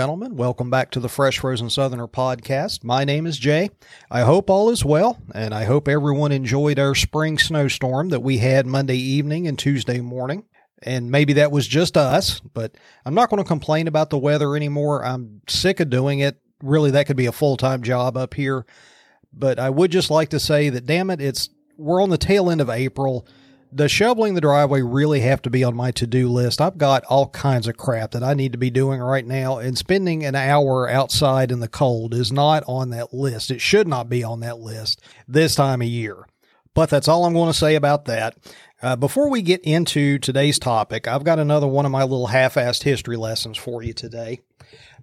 gentlemen. Welcome back to the Fresh Frozen Southerner podcast. My name is Jay. I hope all is well, and I hope everyone enjoyed our spring snowstorm that we had Monday evening and Tuesday morning. And maybe that was just us, but I'm not going to complain about the weather anymore. I'm sick of doing it. Really, that could be a full time job up here. But I would just like to say that, damn it, it's we're on the tail end of April does shoveling the driveway really have to be on my to do list? I've got all kinds of crap that I need to be doing right now, and spending an hour outside in the cold is not on that list. It should not be on that list this time of year. But that's all I'm going to say about that. Uh, before we get into today's topic, I've got another one of my little half assed history lessons for you today.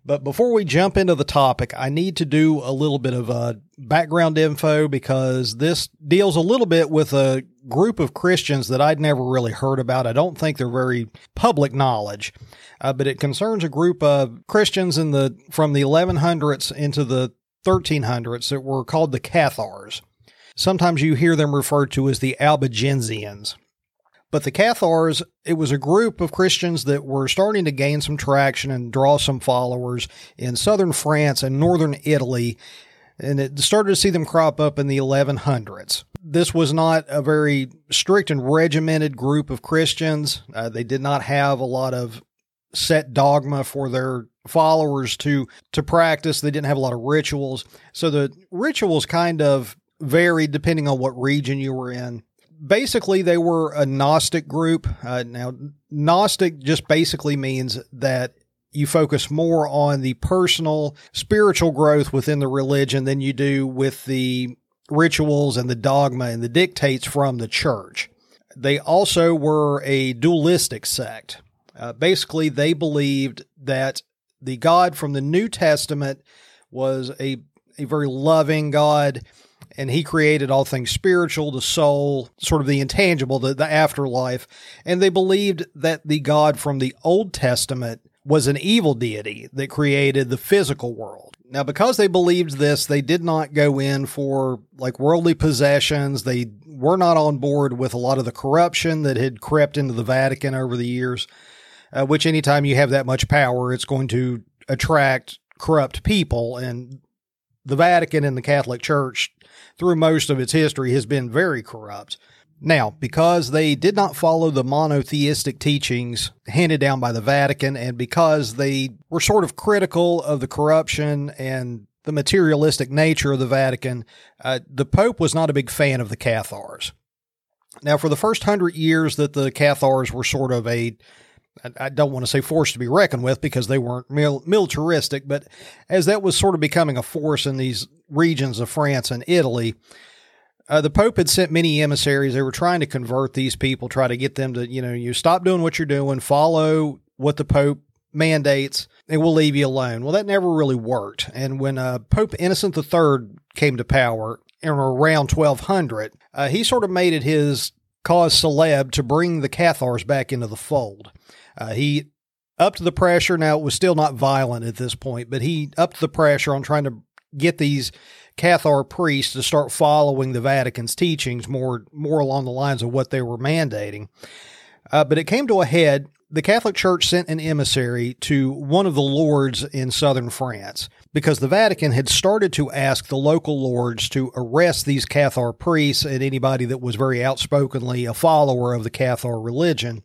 But before we jump into the topic, I need to do a little bit of background info because this deals a little bit with a group of Christians that I'd never really heard about. I don't think they're very public knowledge, uh, but it concerns a group of Christians in the from the 1100s into the 1300s that were called the Cathars. Sometimes you hear them referred to as the Albigensians. But the Cathars, it was a group of Christians that were starting to gain some traction and draw some followers in southern France and northern Italy. And it started to see them crop up in the 1100s. This was not a very strict and regimented group of Christians. Uh, they did not have a lot of set dogma for their followers to to practice. They didn't have a lot of rituals. So the rituals kind of varied depending on what region you were in basically they were a Gnostic group. Uh, now, Gnostic just basically means that you focus more on the personal spiritual growth within the religion than you do with the rituals and the dogma and the dictates from the church. They also were a dualistic sect. Uh, basically, they believed that the God from the New Testament was a, a very loving God and he created all things spiritual, the soul, sort of the intangible, the, the afterlife. And they believed that the God from the Old Testament was an evil deity that created the physical world. Now, because they believed this, they did not go in for like worldly possessions. They were not on board with a lot of the corruption that had crept into the Vatican over the years, uh, which anytime you have that much power, it's going to attract corrupt people. And the Vatican and the Catholic Church through most of its history has been very corrupt. Now, because they did not follow the monotheistic teachings handed down by the Vatican, and because they were sort of critical of the corruption and the materialistic nature of the Vatican, uh, the Pope was not a big fan of the Cathars. Now, for the first hundred years that the Cathars were sort of a I don't want to say force to be reckoned with because they weren't mil- militaristic, but as that was sort of becoming a force in these regions of France and Italy, uh, the Pope had sent many emissaries. They were trying to convert these people, try to get them to, you know, you stop doing what you're doing, follow what the Pope mandates, and we'll leave you alone. Well, that never really worked. And when uh, Pope Innocent III came to power in around 1200, uh, he sort of made it his cause celeb to bring the Cathars back into the fold. Uh, he upped the pressure. Now, it was still not violent at this point, but he upped the pressure on trying to get these Cathar priests to start following the Vatican's teachings more, more along the lines of what they were mandating. Uh, but it came to a head the Catholic Church sent an emissary to one of the lords in southern France because the Vatican had started to ask the local lords to arrest these Cathar priests and anybody that was very outspokenly a follower of the Cathar religion.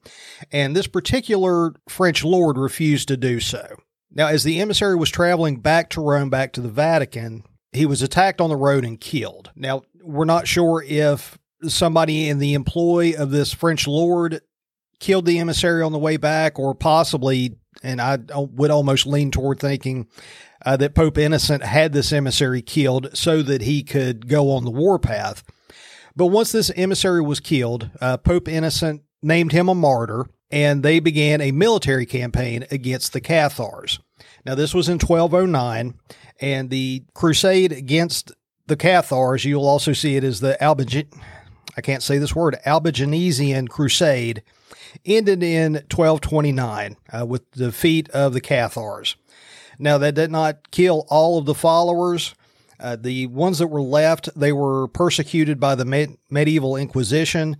And this particular French lord refused to do so. Now, as the emissary was traveling back to Rome, back to the Vatican, he was attacked on the road and killed. Now, we're not sure if somebody in the employ of this French lord killed the emissary on the way back, or possibly, and I would almost lean toward thinking uh, that Pope Innocent had this emissary killed so that he could go on the warpath. But once this emissary was killed, uh, Pope Innocent named him a martyr, and they began a military campaign against the Cathars. Now, this was in 1209, and the crusade against the Cathars, you'll also see it as the Albigen, I can't say this word, Albigensian Crusade, ended in 1229 uh, with the defeat of the Cathars. Now, that did not kill all of the followers. Uh, the ones that were left, they were persecuted by the med- medieval Inquisition,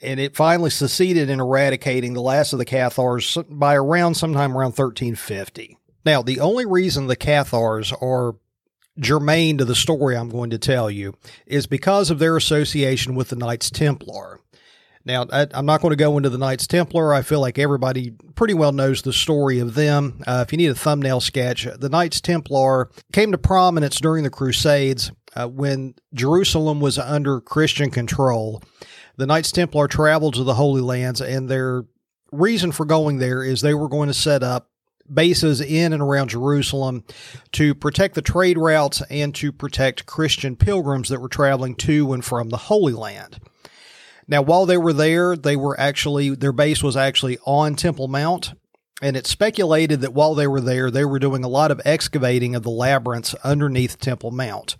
and it finally succeeded in eradicating the last of the Cathars by around sometime around 1350. Now, the only reason the Cathars are germane to the story I'm going to tell you is because of their association with the Knights Templar. Now, I, am not going to go into the Knights Templar. I feel like everybody pretty well knows the story of them. Uh, if you need a thumbnail sketch, the Knights Templar came to prominence during the Crusades uh, when Jerusalem was under Christian control. The Knights Templar traveled to the Holy Lands, and their reason for going there is they were going to set up bases in and around Jerusalem to protect the trade routes and to protect Christian pilgrims that were traveling to and from the Holy Land. Now, while they were there, they were actually, their base was actually on Temple Mount. And it's speculated that while they were there, they were doing a lot of excavating of the labyrinths underneath Temple Mount.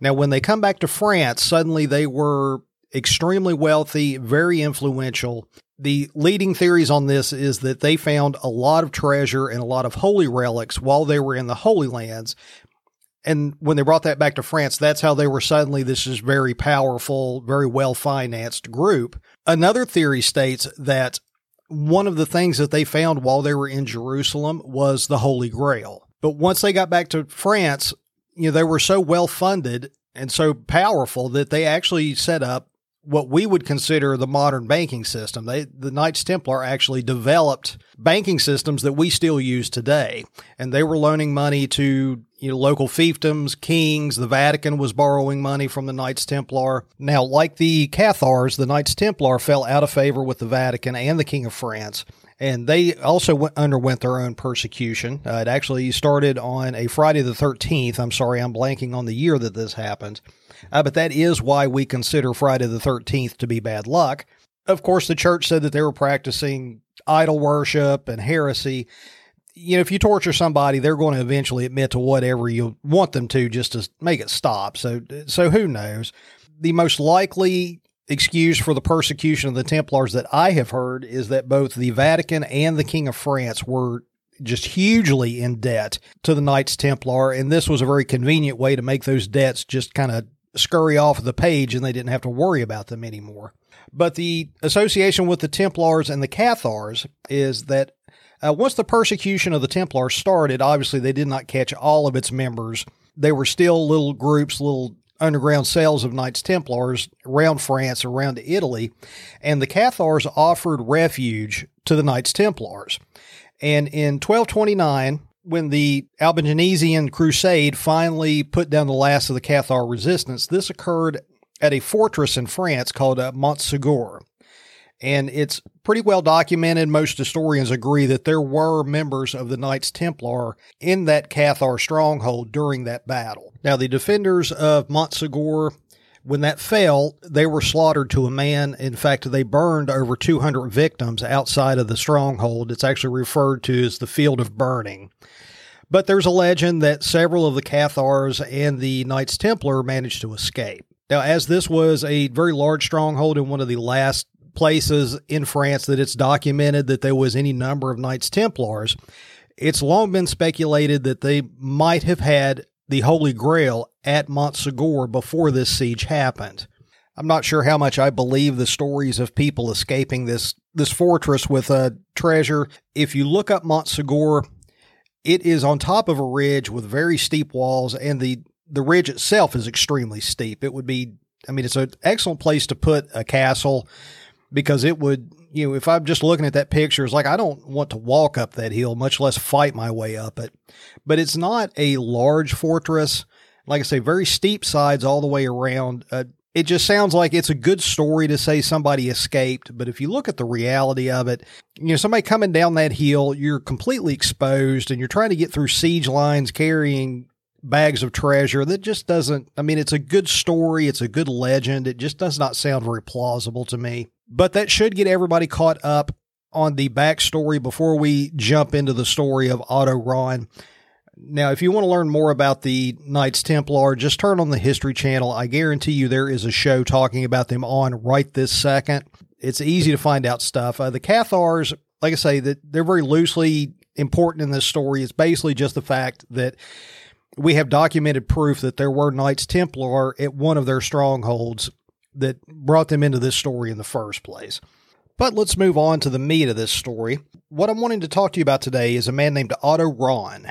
Now, when they come back to France, suddenly they were extremely wealthy, very influential, the leading theories on this is that they found a lot of treasure and a lot of holy relics while they were in the Holy Lands. And when they brought that back to France, that's how they were suddenly this is very powerful, very well financed group. Another theory states that one of the things that they found while they were in Jerusalem was the Holy Grail. But once they got back to France, you know, they were so well funded and so powerful that they actually set up what we would consider the modern banking system. They, the Knights Templar actually developed banking systems that we still use today. And they were loaning money to you know, local fiefdoms, kings. The Vatican was borrowing money from the Knights Templar. Now, like the Cathars, the Knights Templar fell out of favor with the Vatican and the King of France. And they also went, underwent their own persecution. Uh, it actually started on a Friday the 13th. I'm sorry, I'm blanking on the year that this happened. Uh, but that is why we consider Friday the 13th to be bad luck. Of course, the church said that they were practicing idol worship and heresy. You know, if you torture somebody, they're going to eventually admit to whatever you want them to just to make it stop. So, so who knows? The most likely excuse for the persecution of the Templars that I have heard is that both the Vatican and the King of France were just hugely in debt to the Knights Templar, and this was a very convenient way to make those debts just kind of scurry off the page and they didn't have to worry about them anymore. But the association with the Templars and the Cathars is that uh, once the persecution of the Templars started, obviously they did not catch all of its members. They were still little groups, little underground cells of Knights Templars around France, around Italy, and the Cathars offered refuge to the Knights Templars. And in 1229, when the Albigensian Crusade finally put down the last of the Cathar resistance, this occurred at a fortress in France called uh, Montsegur. And it's pretty well documented. Most historians agree that there were members of the Knights Templar in that Cathar stronghold during that battle. Now, the defenders of Montsegur when that fell, they were slaughtered to a man. In fact, they burned over 200 victims outside of the stronghold. It's actually referred to as the field of burning. But there's a legend that several of the Cathars and the Knights Templar managed to escape. Now, as this was a very large stronghold and one of the last places in France that it's documented that there was any number of Knights Templars, it's long been speculated that they might have had the Holy Grail at Montsegur before this siege happened. I'm not sure how much I believe the stories of people escaping this this fortress with a treasure. If you look up Montsegur, it is on top of a ridge with very steep walls, and the the ridge itself is extremely steep. It would be, I mean, it's an excellent place to put a castle because it would, you know, if I'm just looking at that picture, it's like I don't want to walk up that hill, much less fight my way up it. But it's not a large fortress. Like I say, very steep sides all the way around. Uh, it just sounds like it's a good story to say somebody escaped, but if you look at the reality of it, you know, somebody coming down that hill, you're completely exposed and you're trying to get through siege lines carrying bags of treasure. That just doesn't, I mean, it's a good story, it's a good legend. It just does not sound very plausible to me. But that should get everybody caught up on the backstory before we jump into the story of Otto Rahn. Now, if you want to learn more about the Knights Templar, just turn on the History Channel. I guarantee you there is a show talking about them on right this second. It's easy to find out stuff. Uh, the Cathars, like I say, that they're very loosely important in this story. It's basically just the fact that we have documented proof that there were Knights Templar at one of their strongholds that brought them into this story in the first place. But let's move on to the meat of this story. What I'm wanting to talk to you about today is a man named Otto Rahn.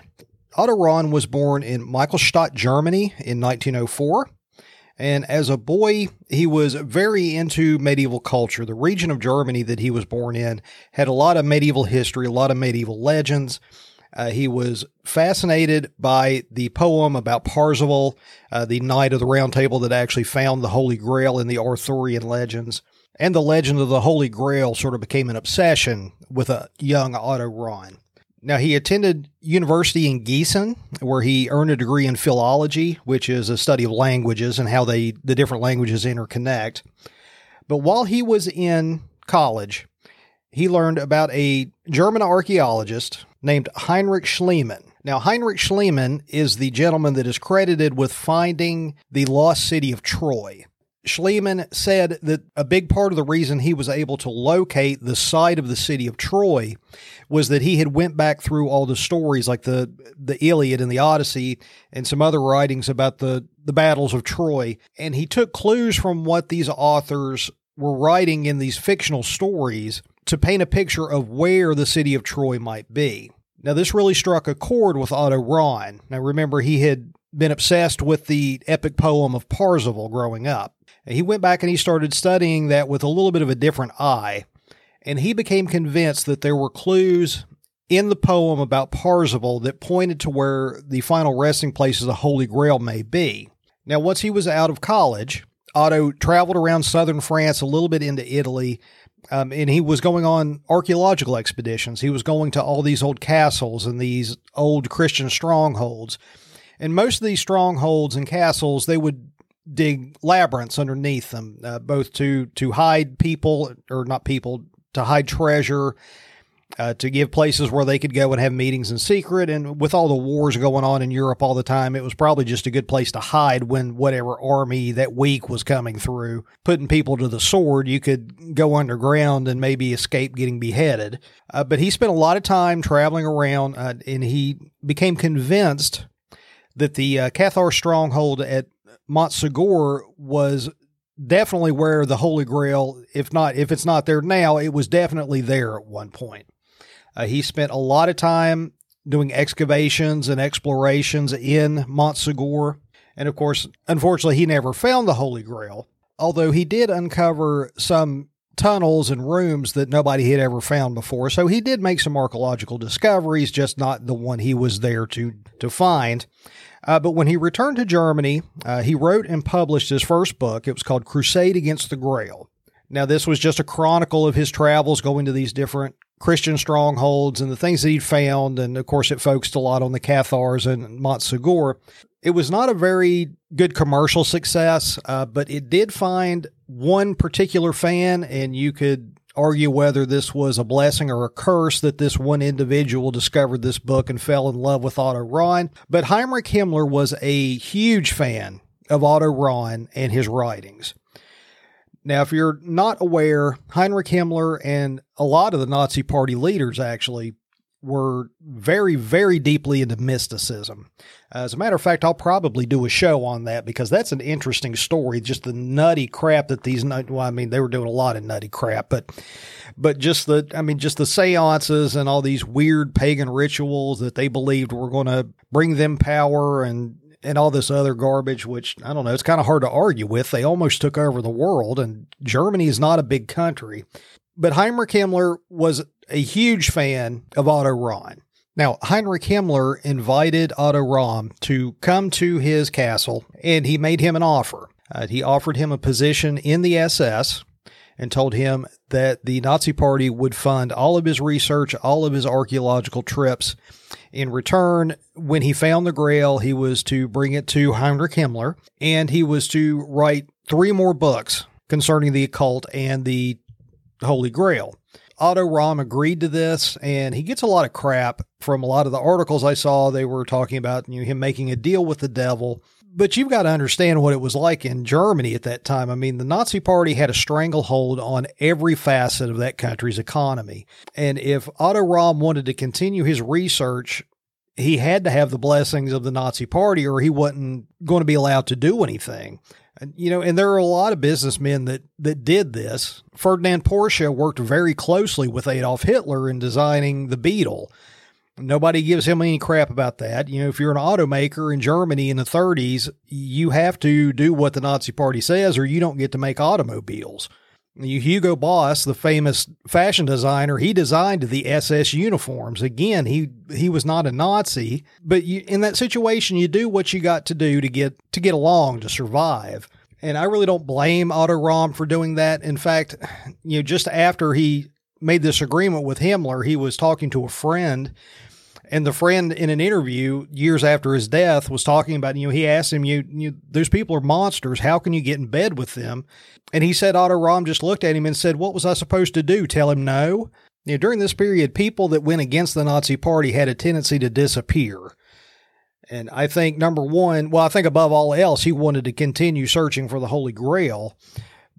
Otto Rahn was born in Michaelstadt, Germany in 1904. And as a boy, he was very into medieval culture. The region of Germany that he was born in had a lot of medieval history, a lot of medieval legends. Uh, he was fascinated by the poem about Parzival, uh, the knight of the Round Table that actually found the Holy Grail in the Arthurian legends. And the legend of the Holy Grail sort of became an obsession with a young Otto Rahn. Now, he attended university in Gießen, where he earned a degree in philology, which is a study of languages and how they the different languages interconnect. But while he was in college, he learned about a German archaeologist named Heinrich Schliemann. Now, Heinrich Schliemann is the gentleman that is credited with finding the lost city of Troy. Schliemann said that a big part of the reason he was able to locate the site of the city of Troy was that he had went back through all the stories like the the Iliad and the Odyssey and some other writings about the the battles of Troy and he took clues from what these authors were writing in these fictional stories to paint a picture of where the city of Troy might be. Now this really struck a chord with Otto Rahn. Now remember he had been obsessed with the epic poem of Parzival growing up. And he went back and he started studying that with a little bit of a different eye. And he became convinced that there were clues in the poem about Parzival that pointed to where the final resting place of the Holy Grail may be. Now, once he was out of college, Otto traveled around southern France, a little bit into Italy, um, and he was going on archaeological expeditions. He was going to all these old castles and these old Christian strongholds. And most of these strongholds and castles, they would dig labyrinths underneath them, uh, both to to hide people or not people to hide treasure, uh, to give places where they could go and have meetings in secret. And with all the wars going on in Europe all the time, it was probably just a good place to hide when whatever army that week was coming through, putting people to the sword. You could go underground and maybe escape getting beheaded. Uh, but he spent a lot of time traveling around, uh, and he became convinced that the uh, Cathar stronghold at Montsegur was definitely where the Holy Grail, if not if it's not there now, it was definitely there at one point. Uh, he spent a lot of time doing excavations and explorations in Montsegur, and of course, unfortunately, he never found the Holy Grail. Although he did uncover some tunnels and rooms that nobody had ever found before, so he did make some archaeological discoveries, just not the one he was there to to find. Uh, but when he returned to Germany, uh, he wrote and published his first book. It was called Crusade Against the Grail. Now, this was just a chronicle of his travels going to these different Christian strongholds and the things that he'd found. And of course, it focused a lot on the Cathars and Montsegur. It was not a very good commercial success, uh, but it did find one particular fan, and you could argue whether this was a blessing or a curse that this one individual discovered this book and fell in love with Otto Rahn. But Heinrich Himmler was a huge fan of Otto Rahn and his writings. Now, if you're not aware, Heinrich Himmler and a lot of the Nazi Party leaders actually were very, very deeply into mysticism. As a matter of fact, I'll probably do a show on that because that's an interesting story. Just the nutty crap that these, well, I mean, they were doing a lot of nutty crap, but, but just the, I mean, just the seances and all these weird pagan rituals that they believed were going to bring them power and, and all this other garbage, which I don't know, it's kind of hard to argue with. They almost took over the world, and Germany is not a big country. But Heinrich Himmler was a huge fan of Otto Rahn. Now, Heinrich Himmler invited Otto Rahn to come to his castle and he made him an offer. Uh, he offered him a position in the SS and told him that the Nazi Party would fund all of his research, all of his archaeological trips. In return, when he found the Grail, he was to bring it to Heinrich Himmler and he was to write three more books concerning the occult and the Holy Grail. Otto Rahn agreed to this, and he gets a lot of crap from a lot of the articles I saw. They were talking about you know, him making a deal with the devil. But you've got to understand what it was like in Germany at that time. I mean, the Nazi Party had a stranglehold on every facet of that country's economy. And if Otto Rahn wanted to continue his research, he had to have the blessings of the Nazi Party, or he wasn't going to be allowed to do anything. You know, and there are a lot of businessmen that, that did this. Ferdinand Porsche worked very closely with Adolf Hitler in designing the Beetle. Nobody gives him any crap about that. You know, if you're an automaker in Germany in the 30s, you have to do what the Nazi Party says or you don't get to make automobiles. Hugo Boss, the famous fashion designer, he designed the SS uniforms. Again, he he was not a Nazi, but you, in that situation, you do what you got to do to get to get along to survive. And I really don't blame Otto Rahn for doing that. In fact, you know, just after he made this agreement with Himmler, he was talking to a friend and the friend in an interview years after his death was talking about, you know, he asked him, you, you those people are monsters. How can you get in bed with them? And he said Otto Rahn just looked at him and said, What was I supposed to do? Tell him no? Know, during this period, people that went against the Nazi Party had a tendency to disappear. And I think number one, well, I think above all else, he wanted to continue searching for the Holy Grail.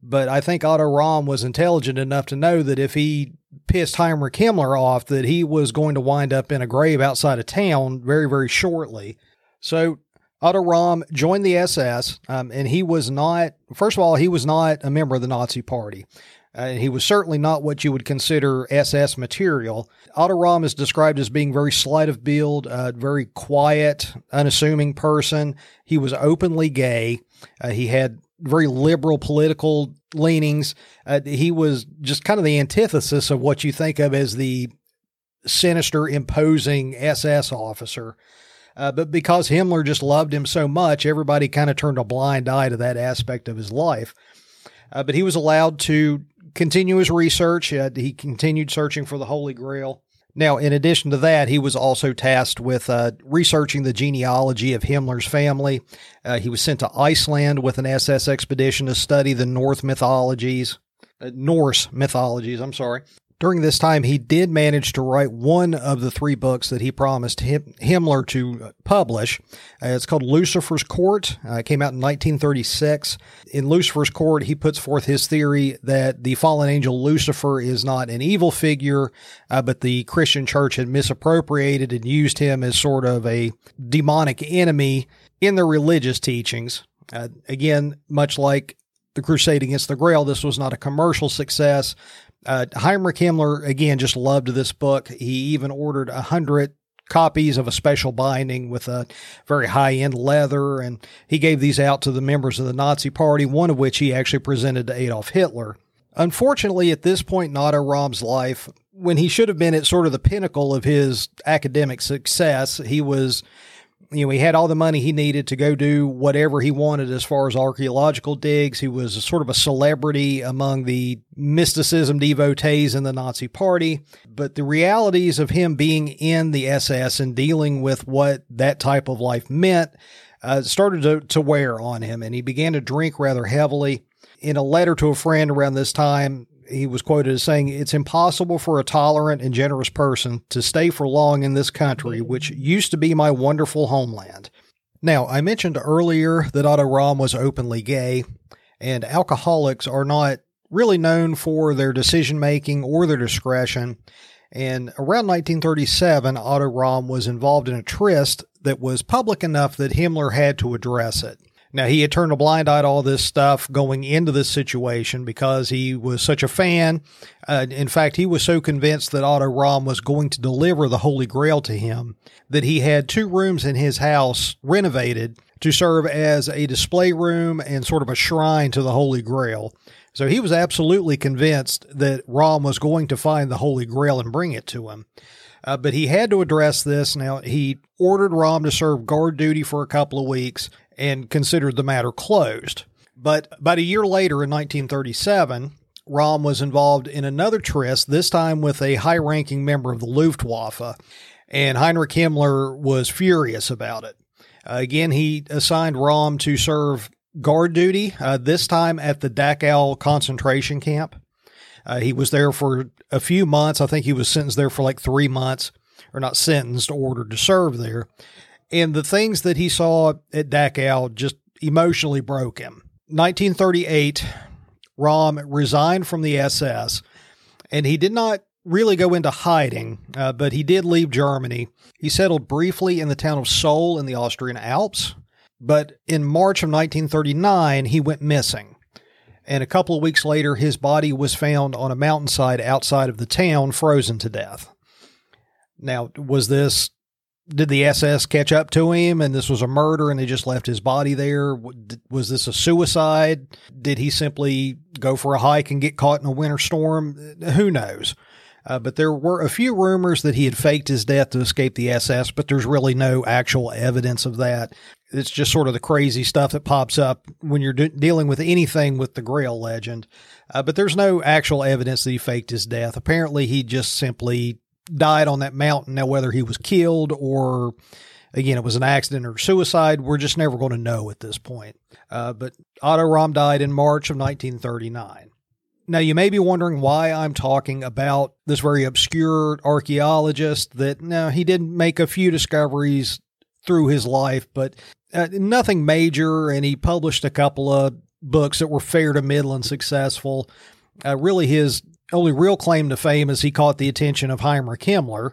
But I think Otto Rahn was intelligent enough to know that if he pissed Heinrich Himmler off, that he was going to wind up in a grave outside of town very, very shortly. So Otto Rahn joined the SS, um, and he was not, first of all, he was not a member of the Nazi Party. Uh, he was certainly not what you would consider SS material. Otto Rahn is described as being very slight of build, uh, very quiet, unassuming person. He was openly gay. Uh, he had very liberal political leanings. Uh, he was just kind of the antithesis of what you think of as the sinister, imposing SS officer. Uh, but because Himmler just loved him so much, everybody kind of turned a blind eye to that aspect of his life. Uh, but he was allowed to continue his research. Uh, he continued searching for the Holy Grail. Now, in addition to that, he was also tasked with uh, researching the genealogy of Himmler's family. Uh, he was sent to Iceland with an SS expedition to study the North mythologies, uh, Norse mythologies, I'm sorry. During this time, he did manage to write one of the three books that he promised Himmler to publish. Uh, it's called Lucifer's Court. Uh, it came out in 1936. In Lucifer's Court, he puts forth his theory that the fallen angel Lucifer is not an evil figure, uh, but the Christian church had misappropriated and used him as sort of a demonic enemy in their religious teachings. Uh, again, much like the crusade against the grail this was not a commercial success uh, Heinrich Himmler, again, just loved this book. He even ordered a hundred copies of a special binding with a very high end leather, and he gave these out to the members of the Nazi Party, one of which he actually presented to Adolf Hitler. Unfortunately, at this point in Otto Rahn's life, when he should have been at sort of the pinnacle of his academic success, he was you know, he had all the money he needed to go do whatever he wanted as far as archaeological digs. He was sort of a celebrity among the mysticism devotees in the Nazi party. But the realities of him being in the SS and dealing with what that type of life meant uh, started to, to wear on him, and he began to drink rather heavily. In a letter to a friend around this time, he was quoted as saying, It's impossible for a tolerant and generous person to stay for long in this country, which used to be my wonderful homeland. Now, I mentioned earlier that Otto Rahn was openly gay, and alcoholics are not really known for their decision making or their discretion. And around 1937, Otto Rahn was involved in a tryst that was public enough that Himmler had to address it. Now, he had turned a blind eye to all this stuff going into this situation because he was such a fan. Uh, in fact, he was so convinced that Otto Rahn was going to deliver the Holy Grail to him that he had two rooms in his house renovated to serve as a display room and sort of a shrine to the Holy Grail. So he was absolutely convinced that Rahn was going to find the Holy Grail and bring it to him. Uh, but he had to address this. Now, he ordered Rahn to serve guard duty for a couple of weeks and considered the matter closed. But about a year later, in 1937, Rahn was involved in another tryst, this time with a high ranking member of the Luftwaffe, and Heinrich Himmler was furious about it. Uh, again, he assigned Rahn to serve guard duty, uh, this time at the Dachau concentration camp. Uh, he was there for a few months. I think he was sentenced there for like three months, or not sentenced, ordered to serve there. And the things that he saw at Dachau just emotionally broke him. 1938, Rahn resigned from the SS, and he did not really go into hiding, uh, but he did leave Germany. He settled briefly in the town of Söll in the Austrian Alps. But in March of 1939, he went missing. And a couple of weeks later, his body was found on a mountainside outside of the town, frozen to death. Now, was this did the SS catch up to him and this was a murder and they just left his body there? Was this a suicide? Did he simply go for a hike and get caught in a winter storm? Who knows? Uh, but there were a few rumors that he had faked his death to escape the SS, but there's really no actual evidence of that. It's just sort of the crazy stuff that pops up when you're de- dealing with anything with the Grail legend. Uh, but there's no actual evidence that he faked his death. Apparently, he just simply died on that mountain. Now, whether he was killed or again, it was an accident or suicide, we're just never going to know at this point. Uh, but Otto Rahn died in March of 1939. Now, you may be wondering why I'm talking about this very obscure archaeologist that, now, he did make a few discoveries through his life, but uh, nothing major, and he published a couple of books that were fair to middle and successful. Uh, really, his only real claim to fame is he caught the attention of Heinrich Himmler,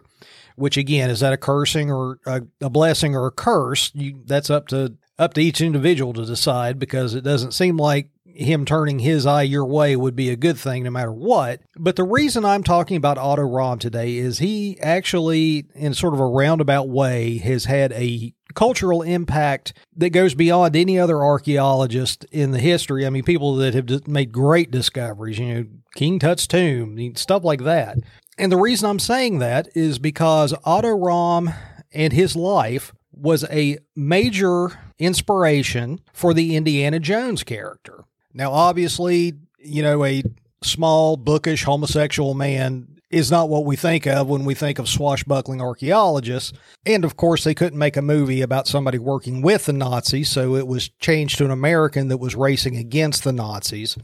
which again is that a cursing or a, a blessing or a curse? You, that's up to up to each individual to decide because it doesn't seem like him turning his eye your way would be a good thing no matter what. But the reason I'm talking about Otto Rahn today is he actually, in sort of a roundabout way, has had a cultural impact that goes beyond any other archaeologist in the history. I mean, people that have made great discoveries, you know, King Tut's tomb, stuff like that. And the reason I'm saying that is because Otto Rahn and his life was a major inspiration for the Indiana Jones character. Now, obviously, you know, a small, bookish homosexual man is not what we think of when we think of swashbuckling archaeologists. And of course, they couldn't make a movie about somebody working with the Nazis, so it was changed to an American that was racing against the Nazis.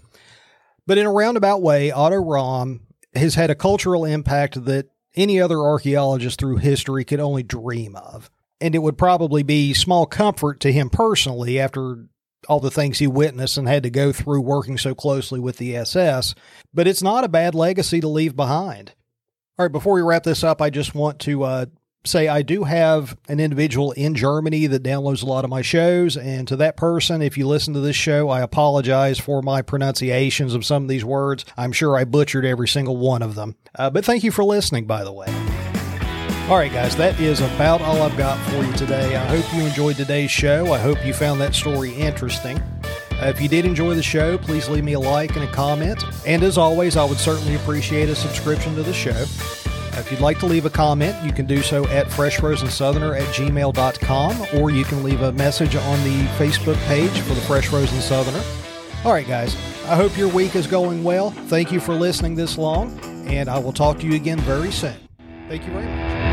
But in a roundabout way, Otto Rahn has had a cultural impact that any other archaeologist through history could only dream of. And it would probably be small comfort to him personally after all the things he witnessed and had to go through working so closely with the SS, but it's not a bad legacy to leave behind. All right, before we wrap this up, I just want to uh, say I do have an individual in Germany that downloads a lot of my shows. And to that person, if you listen to this show, I apologize for my pronunciations of some of these words. I'm sure I butchered every single one of them. Uh, but thank you for listening, by the way. All right, guys, that is about all I've got for you today. I hope you enjoyed today's show. I hope you found that story interesting. Uh, if you did enjoy the show, please leave me a like and a comment. And as always, I would certainly appreciate a subscription to the show. Uh, if you'd like to leave a comment, you can do so at freshfrozensoutherner at gmail.com or you can leave a message on the Facebook page for the Fresh Frozen Southerner. All right, guys, I hope your week is going well. Thank you for listening this long, and I will talk to you again very soon. Thank you very much.